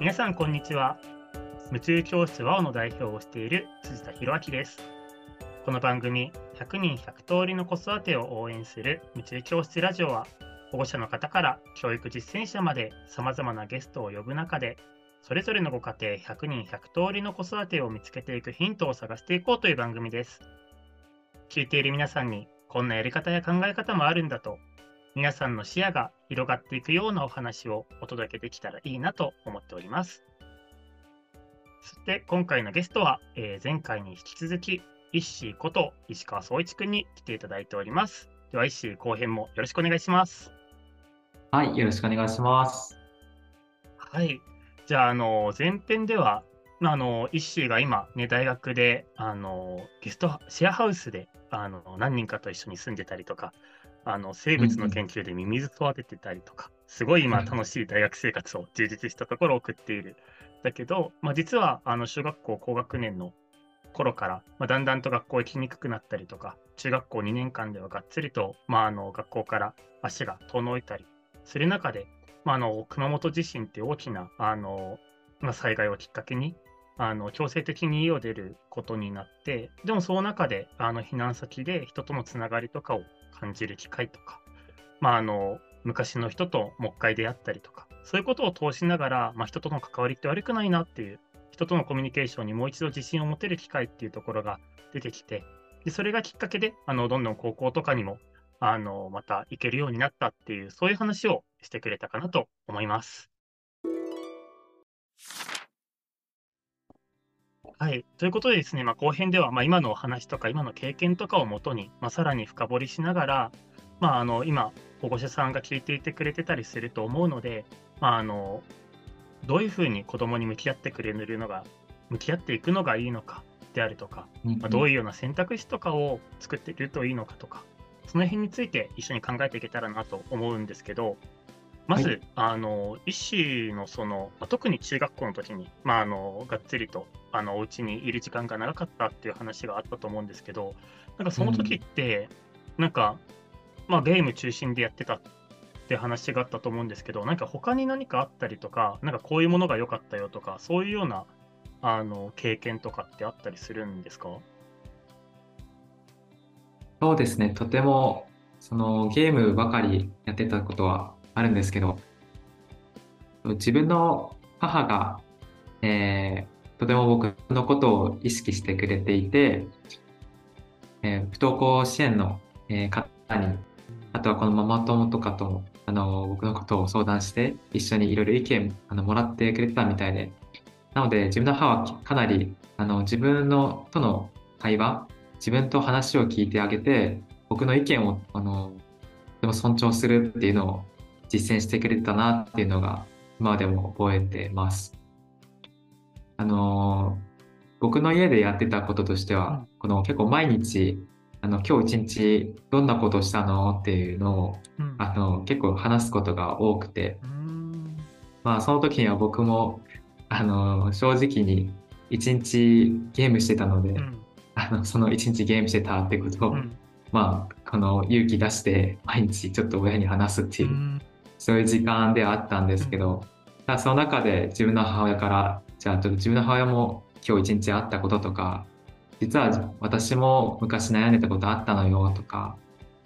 皆さんこんにちは。夢中教室和の代表をしている辻田博明です。この番組100人100通りの子育てを応援する夢中教室ラジオは保護者の方から教育実践者まで様々なゲストを呼ぶ中でそれぞれのご家庭100人100通りの子育てを見つけていくヒントを探していこうという番組です。聞いている皆さんにこんなやり方や考え方もあるんだと皆さんの視野が広がっていくようなお話をお届けできたらいいなと思っております。そして今回のゲストは、えー、前回に引き続き、イッシーこと石川総一くんに来ていただいております。では、イッシー後編もよろしくお願いします。はい、よろしくお願いします。はい。じゃあ、あの、前編では、あの、イッシーが今、ね、大学で、あの、ゲスト、シェアハウスで、あの、何人かと一緒に住んでたりとか、あの生物の研究でミミズ育ててたりとか、すごい今楽しい大学生活を充実したところを送っている。だけど、まあ、実はあの小学校高学年の頃から、まあ、だんだんと学校行きにくくなったりとか、中学校2年間ではがっつりと、まあ、あの学校から足が遠のいたりする中で、まあ、あの熊本地震って大きなあの、まあ、災害をきっかけにあの強制的に家を出ることになって、でもその中であの避難先で人とのつながりとかを感じる機会とか、まあ、あの昔の人ともう一回出会ったりとか、そういうことを通しながら、まあ、人との関わりって悪くないなっていう、人とのコミュニケーションにもう一度自信を持てる機会っていうところが出てきて、でそれがきっかけで、あのどんどん高校とかにもあのまた行けるようになったっていう、そういう話をしてくれたかなと思います。はい。ということでですね、まあ、後編では、まあ、今のお話とか、今の経験とかをもとに、まあ、さらに深掘りしながら、まあ、あの今、保護者さんが聞いていてくれてたりすると思うので、まあ、あのどういうふうに子供に向き合ってくれるのが、向き合っていくのがいいのかであるとか、まあ、どういうような選択肢とかを作っているといいのかとか、その辺について一緒に考えていけたらなと思うんですけど、まず、はい、あの医師のその、まあ、特に中学校の時に、まあ、あのがっつりとあのお家にいる時間が長かったっていう話があったと思うんですけど、なんかその時って、うん、なんか、まあ、ゲーム中心でやってたって話があったと思うんですけど、なんか他に何かあったりとか、なんかこういうものが良かったよとか、そういうようなあの経験とかってあったりするんですか？そうですね、とてもそのゲームばかりやってたことはあるんですけど、自分の母が、えー、とても僕のことを意識してくれていて、えー、不登校支援の、えー、方に、あとはこのママ友とかとあの僕のことを相談して一緒にいろいろ意見あのもらってくれてたみたいで、なので自分の母はかなりあの自分のとの会話、自分と話を聞いてあげて、僕の意見をあのでも尊重するっていうのを実践してくれたなっていうのが今でも覚えてます。あの僕の家でやってたこととしては、この結構毎日あの今日一日どんなことをしたのっていうのを、うん、あの結構話すことが多くて、まあその時には僕もあの正直に一日ゲームしてたので、うん、あのその一日ゲームしてたってことを、うん、まあこの勇気出して毎日ちょっと親に話すっていうそういう時間ではあったんですけど、うん、その中で自分の母親からじゃあちょっと自分の母親も今日一日あったこととか実は私も昔悩んでたことあったのよとか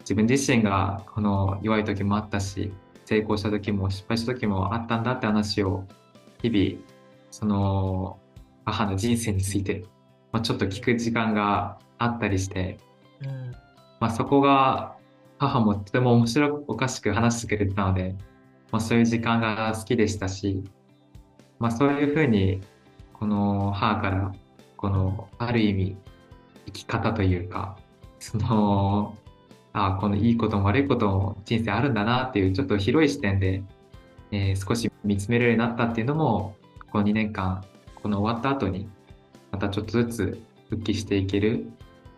自分自身がこの弱い時もあったし成功した時も失敗した時もあったんだって話を日々その母の人生について、まあ、ちょっと聞く時間があったりして、うん、まあ、そこが母もとても面白おかしく話してくれたので、まあ、そういう時間が好きでしたし、まあ、そういうふうにこの母からこのある意味生き方というかそのあこのいいことも悪いことも人生あるんだなっていうちょっと広い視点で、えー、少し見つめるようになったっていうのもこの2年間この終わった後にまたちょっとずつ復帰していける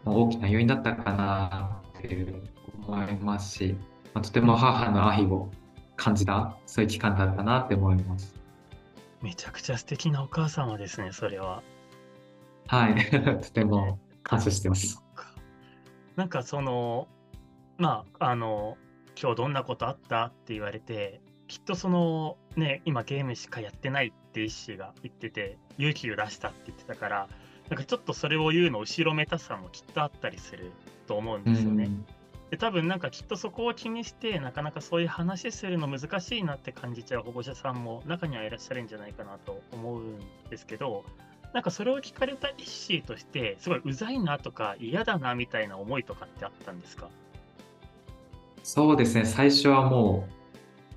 大きな要因だったかなっていう思いますし、ま、とても母の愛を感じたそういう期間だったなって思います。めちゃくちゃ素敵なお母様ですね、それは。はい、とても感謝してます。なんかその、まあ、あの、今日どんなことあったって言われて、きっとそのね、今ゲームしかやってないってイッシーが言ってて、勇気を出したって言ってたから、なんかちょっとそれを言うの後ろめたさもきっとあったりすると思うんですよね。で多分なんかきっとそこを気にしてなかなかそういう話するの難しいなって感じちゃう保護者さんも中にはいらっしゃるんじゃないかなと思うんですけどなんかそれを聞かれたイッシーとしてすごいうざいなとか嫌だなみたいな思いとかってあったんですか？そうですね最初はも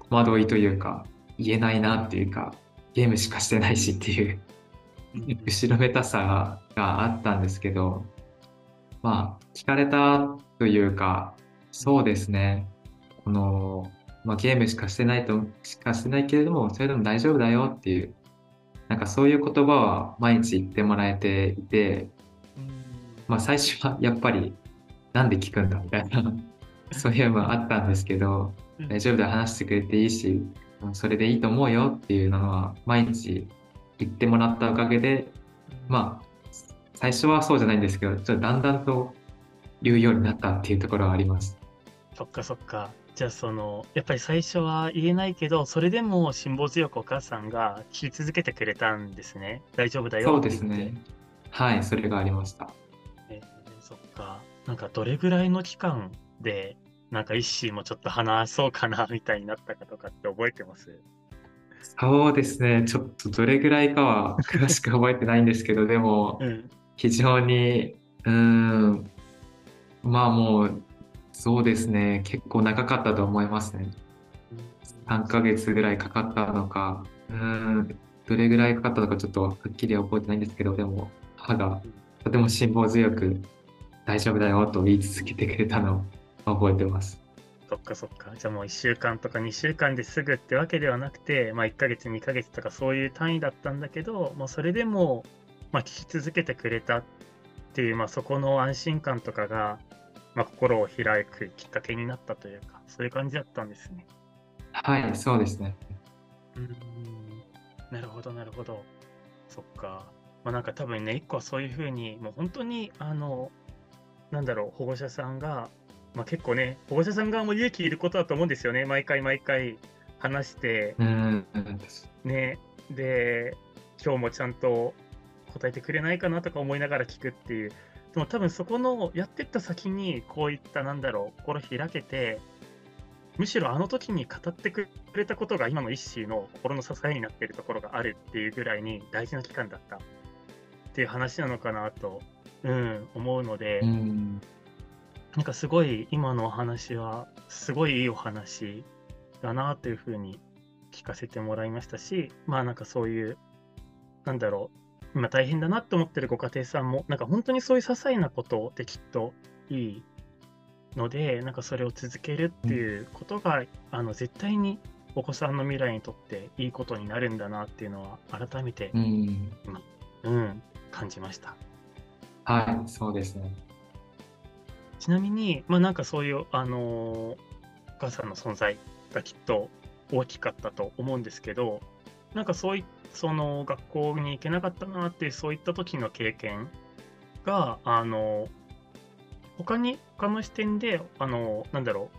う戸惑いというか言えないなっていうかゲームしかしてないしっていう後ろめたさがあったんですけどまあ聞かれたというかそうですね。この、まあ、ゲームしかしてないと、しかしてないけれども、それでも大丈夫だよっていう、なんかそういう言葉は毎日言ってもらえていて、まあ最初は やっぱり、なんで聞くんだみたいな、そういうのもあったんですけど、大丈夫だ、話してくれていいし、それでいいと思うよっていうのは毎日言ってもらったおかげで、まあ、最初はそうじゃないんですけど、ちょっとだんだんと言うようになったっていうところはあります。そっかそっか。じゃあその、やっぱり最初は言えないけど、それでも辛抱強くお母さんが聞き続けてくれたんですね。大丈夫だよそうですね。はい、それがありました。えー、そっか。なんかどれぐらいの期間で、なんか一心もちょっと話そうかなみたいになったかとかって覚えてます？そうですね。ちょっとどれぐらいかは詳しく覚えてないんですけど、でも、非常に、うん、まあもう、そうですね。結構長かったと思いますね。3ヶ月ぐらいかかったのか、うん、どれぐらいかかったのかちょっとはっきり覚えてないんですけど、でも母がとても辛抱強く大丈夫だよと言い続けてくれたのを覚えてます。そっかそっか。じゃあもう1週間とか2週間ですぐってわけではなくて、まあ1ヶ月、2ヶ月とかそういう単位だったんだけど、まあ、それでも、まあ、聞き続けてくれたっていう、まあ、そこの安心感とかが、まあ、心を開くきっかけになったというか、そういう感じだったんですね。はい、そうですね。うん、なるほど、なるほど。そっか。まあ、なんか多分ね、一個はそういうふうに、もう本当に、あの、なんだろう、保護者さんが、まあ、結構ね、保護者さん側も勇気いることだと思うんですよね、毎回毎回話して、ね、で、今日もちゃん。と答えてくれないかなとか思いながら聞くっていう、でも多分そこのやってった先にこういったなんだろう心開けてむしろあの時に語ってくれたことが今の一心の心の支えになっているところがあるっていうぐらいに大事な期間だった。っていう話なのかなと、うん、思うので、うん、なんかすごい今のお話はすごいいいお話だなというふうに聞かせてもらいましたしまあなんかそういうなんだろう今大変だなって思ってるご家庭さんも、なんか本当にそういう些細なことできっといいので、なんかそれを続けるっていうことが、あの絶対にお子さんの未来にとっていいことになるんだなっていうのは改めて今、うん、うん、感じました。はい、そうですね。ちなみに、まあなんかそういう、あのー、お母さんの存在がきっと大きかったと思うんですけど、なんかそういその学校に行けなかったなってそういった時の経験があの他に他の視点であのなんだろ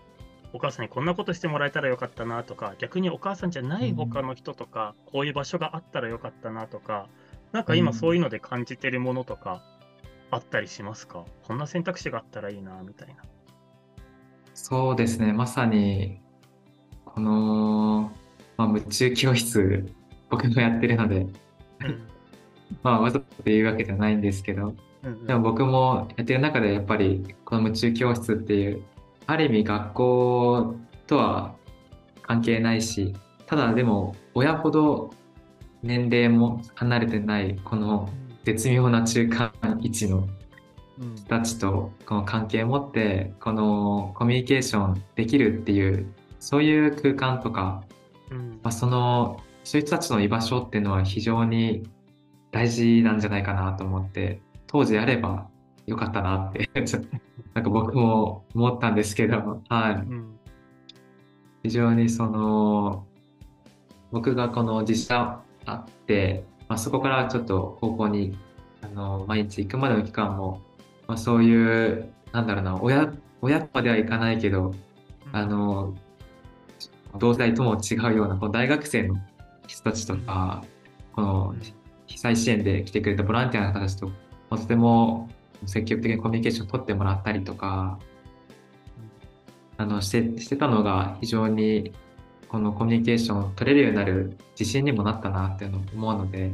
うお母さんにこんなことしてもらえたらよかったなとか逆にお母さんじゃない他の人とか、うん、こういう場所があったらよかったなとかなんか今そういうので感じてるものとかあったりしますか、うん、こんな選択肢があったらいいなみたいな。そうですね。まさにこの、まあ、夢中教室僕もやってるので。まあわざと言うわけじゃないんですけど、でも僕もやってる中でやっぱりこの夢中教室っていうある意味学校とは関係ないしただでも親ほど年齢も離れてないこの絶妙な中間位置の人たちとこの関係を持ってこのコミュニケーションできるっていうそういう空間とか、まあ、そのそういう人たちの居場所っていうのは非常に大事なんじゃないかなと思って当時あればよかったなって なんか僕も思ったんですけど、はい、うん、非常にその僕がこの実写あって、まあ、そこからちょっと高校にあの毎日行くまでの期間も、まあ、そういうなんだろうな親親とまではいかないけど、あの同世代とも違うようなこの大学生の人たちとか、この被災支援で来てくれたボランティアの方たちととても積極的にコミュニケーションを取ってもらったりとか、あのしてしてたのが非常にこのコミュニケーションを取れるようになる自信にもなったなっていうのを思うので、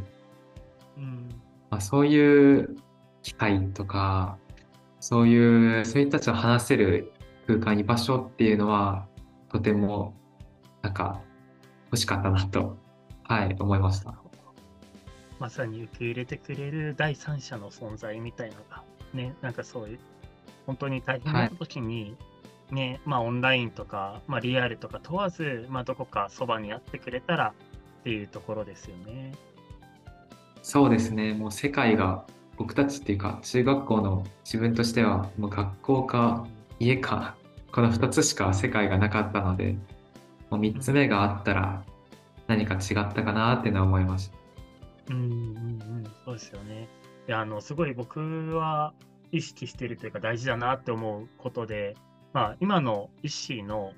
うん。まあ、そういう機会とかそういうそういう人たちと話せる空間居場所っていうのはとてもなんか欲しかったなと、はい、思いました。まさに受け入れてくれる第三者の存在みたいのが、ね、なんかそういう、本当に大変な時に、ね、まあオンラインとか、まあリアルとか問わず、まあどこかそばにあってくれたらっていうところですよね。そうですね、もう世界が僕たちっていうか中学校の自分としてはもう学校か家かこの2つしか世界がなかったのでもう3つ目があったら何か違ったかなっていうのは思いました。うんうんうん、そうですよね。いや、あの、すごい僕は意識しているというか大事だなって思うことで、まあ、今のイッシーの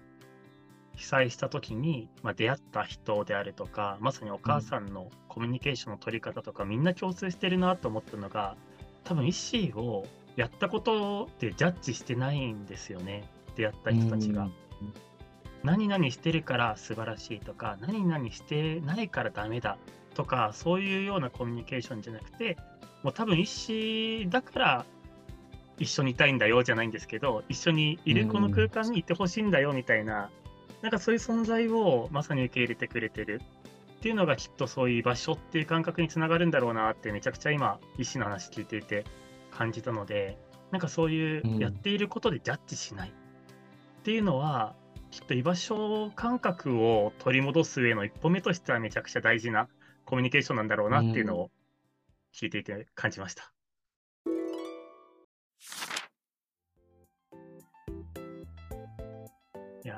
被災した時に、まあ、出会った人であるとか、まさにお母さんのコミュニケーションの取り方とか、みんな共通してるなと思ったのが、多分イッシーをやったことでジャッジしてないんですよね。出会った人たちが。うん何々してるから素晴らしいとか、何々してないからダメだとか、そういうようなコミュニケーションじゃなくて、もう多分一子だから一緒にいたいんだよじゃないんですけど、一緒にいるこの空間にいてほしいんだよみたいな、なんかそういう存在をまさに受け入れてくれてるっていうのがきっとそういう場所っていう感覚につながるんだろうなってめちゃくちゃ今、医師の話聞いていて感じたので、なんかそういううん。やっていることでジャッジしないっていうのは、きっと居場所感覚を取り戻す上の一歩目としてはめちゃくちゃ大事なコミュニケーションなんだろうなっていうのを聞いていて感じました。いや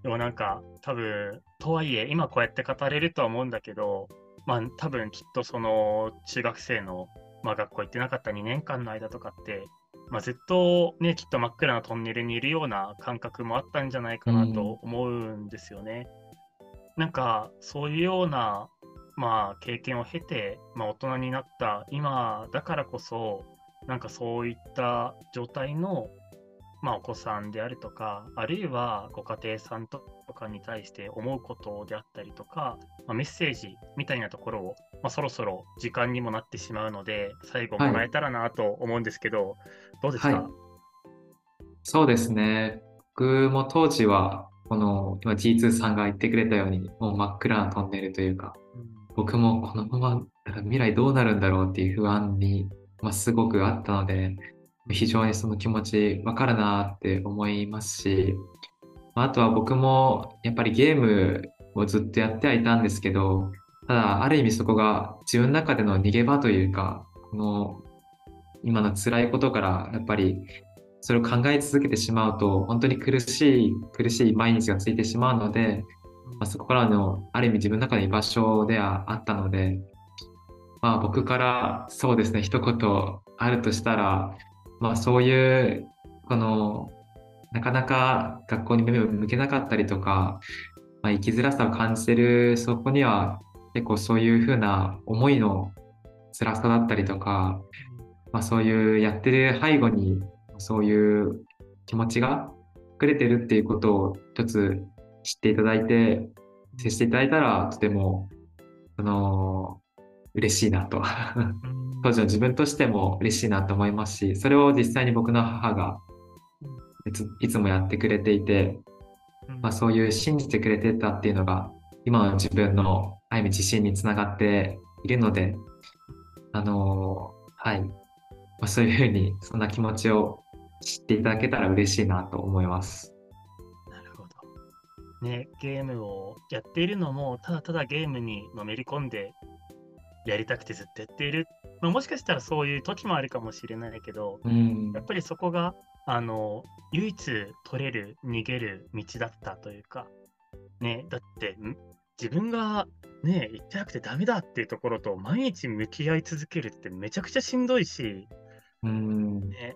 ーでもなんか多分とはいえ今こうやって語れるとは思うんだけどまあ多分きっとその中学生の、まあ、学校行ってなかった2年間の間とかって、まあ、ずっとねきっと真っ暗なトンネルにいるような感覚もあったんじゃないかなと思うんですよね。なんかそういうようなまあ経験を経て、まあ、大人になった今だからこそなんかそういった状態のまあ、お子さんであるとか、あるいはご家庭さんとかに対して思うことであったりとか、まあ、メッセージみたいなところを、まあ、そろそろ時間にもなってしまうので、最後もらえたらなと思うんですけど、どうですか、はい。そうですね。僕も当時は、この今 G2 さんが言ってくれたように、もう真っ暗なトンネルというか、僕もこのまま未来どうなるんだろうっていう不安に、まあ、すごくあったので、非常にその気持ちわかるなって思いますし、ああとは僕もやっぱりゲームをずっとやってはいたんですけど、ただある意味そこが自分の中での逃げ場というか、この今の辛いことからやっぱりそれを考え続けてしまうと本当に苦しい苦しい毎日がついてしまうので、まあ、そこからのある意味自分の中の居場所ではあったので、まあ、僕からそうですね一言あるとしたら、まあ、そういうこのなかなか学校に目を向けなかったりとか、まあ、生きづらさを感じてるそこには結構そういうふうな思いの辛さだったりとか、まあ、そういうやってる背後にそういう気持ちが隠れてるっていうことを一つ知っていただいて接していただいたらとてもその嬉しいなと。うん。当時の自分としても嬉しいなと思いますしそれを実際に僕の母がいついつもやってくれていて、うん。まあ、そういう信じてくれてたっていうのが今の自分のある意味自信につながっているのであのはい、まあ、そういうふうにそんな気持ちを知っていただけたら嬉しいなと思います。なるほど。ね、ゲームをやっているのも、ただただゲームにのめり込んでやりたくてずっとやっている。まあ、もしかしたらそういう時もあるかもしれないけど、うん。やっぱりそこが、あの、唯一取れる、逃げる道だったというか、ね、だって、ん？自分がね、言ってなくてダメだっていうところと毎日向き合い続けるってめちゃくちゃしんどいし、うん。ね、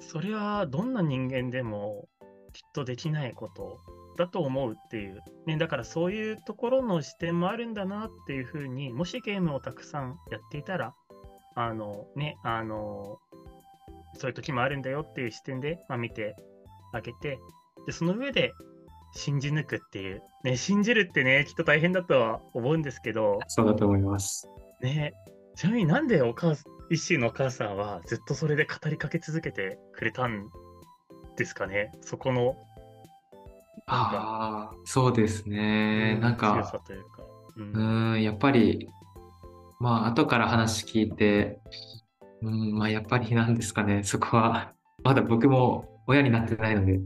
それはどんな人間でもきっとできないことだと思うっていう、ね、だからそういうところの視点もあるんだなっていうふうに、もしゲームをたくさんやっていたら、あのね、あの、そういう時もあるんだよっていう視点で、まあ、見てあげて、で、その上で信じ抜くっていう、ね、信じるってね、きっと大変だとは思うんですけど、そうだと思います。ね、ちなみになんでお母一心のお母さんはずっとそれで語りかけ続けてくれたんですかね、そこのああ、そうですね。なん強か、さというか。ううん。ーん、やっぱり、まあ、後から話聞いて、うん、まあ、やっぱりなんですかね、そこは、まだ僕も親になってないので、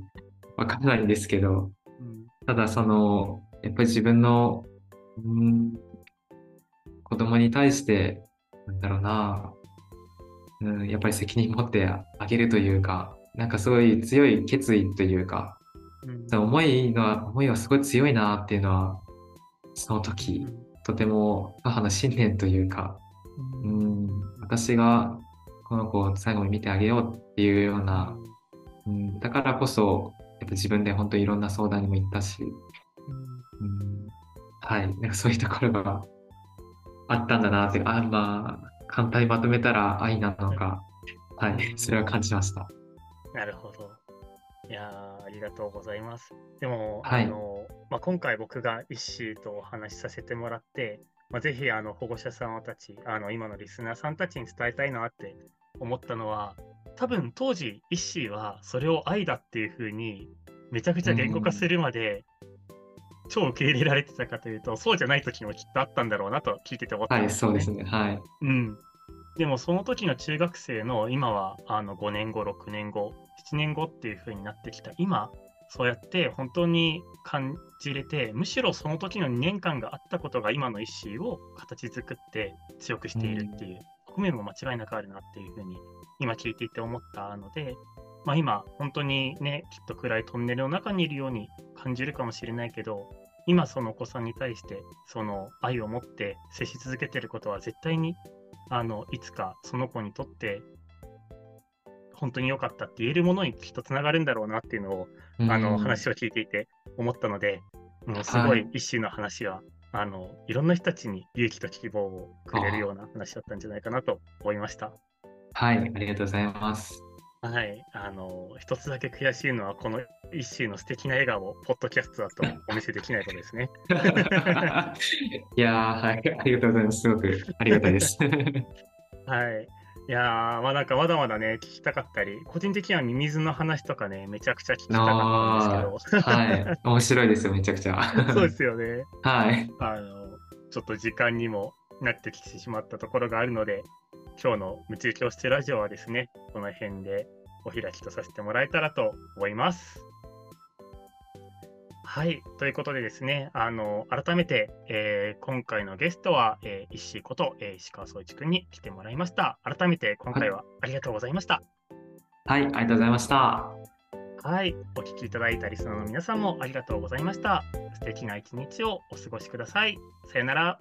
わからないんですけど、うん。ただ、その、やっぱり自分の、うん、子供に対して、なんだろうな、うん、やっぱり責任持ってあげるというか、なんかすごい強い決意というか、思いのは、思いはすごい強いなっていうのは、その時、とても母の信念というか、ううんん、私がこの子を最後に見てあげようっていうような、うん、だからこそ、やっぱ自分で本当にいろんな相談にも行ったし、うん、はい、なんかそういうところがあったんだなって、あ、まあ、簡単にまとめたら愛なのか、はい、それは感じました。なるほど。りがとうございます。でも、はいあのまあ、今回僕が一シーとお話しさせてもらって、まあ、ぜひあの保護者さんたち、あの今のリスナーさんたちに伝えたいなって思ったのは、多分当時、一シーはそれを愛だっていうふうにめちゃくちゃ言語化するまで、超受け入れられてたかというと、そうじゃない時もきっとあったんだろうなと聞いてて思ったんはい、ですよね。そうですね。はい。うん。でもその時の中学生の今はあの5年後、6年後、7年後っていう風になってきた。今、そうやって本当に感じれて、むしろその時の2年間があったことが今の一心を形作って強くしているっていう側面も間違いなくあるなっていう風に今聞いていて思ったので、まあ、今本当にね、きっと暗いトンネルの中にいるように感じるかもしれないけど、今そのお子さんに対してその愛を持って接し続けてることは絶対にあのいつかその子にとって本当に良かったって言えるものにきっとつながるんだろうなっていうのを、あのうん話を聞いていて思ったので、もうすごい一種の話は、あのいろんな人たちに勇気と希望をくれるような話だったんじゃないかなと思いました。はい、ありがとうございます。はい、あの一つだけ悔しいのは、この一種の素敵な笑顔をポッドキャストだとお見せできないことですね。いやー、はい、ありがとうございます。すごくありがたいです。はい。いやー、まあなんかまだまだね、聞きたかったり、個人的にはミミズの話とかね、めちゃくちゃ聞きたかったんですけど、はい、面白いですよ、めちゃくちゃ。そうですよね。はい、あの、ちょっと時間にもなってきてしまったところがあるので、今日の夢中教室ラジオはですね、この辺でお開きとさせてもらえたらと思います。はい、ということでですね、あの改めて、えー今回のゲストは、えー石井こと、えー石川総一君に来てもらいました。改めて今回はありがとうございました。はい、ありがとうございました。はい、お聞きいただいたリスナーの皆さんもありがとうございました。素敵な一日をお過ごしください。さよなら。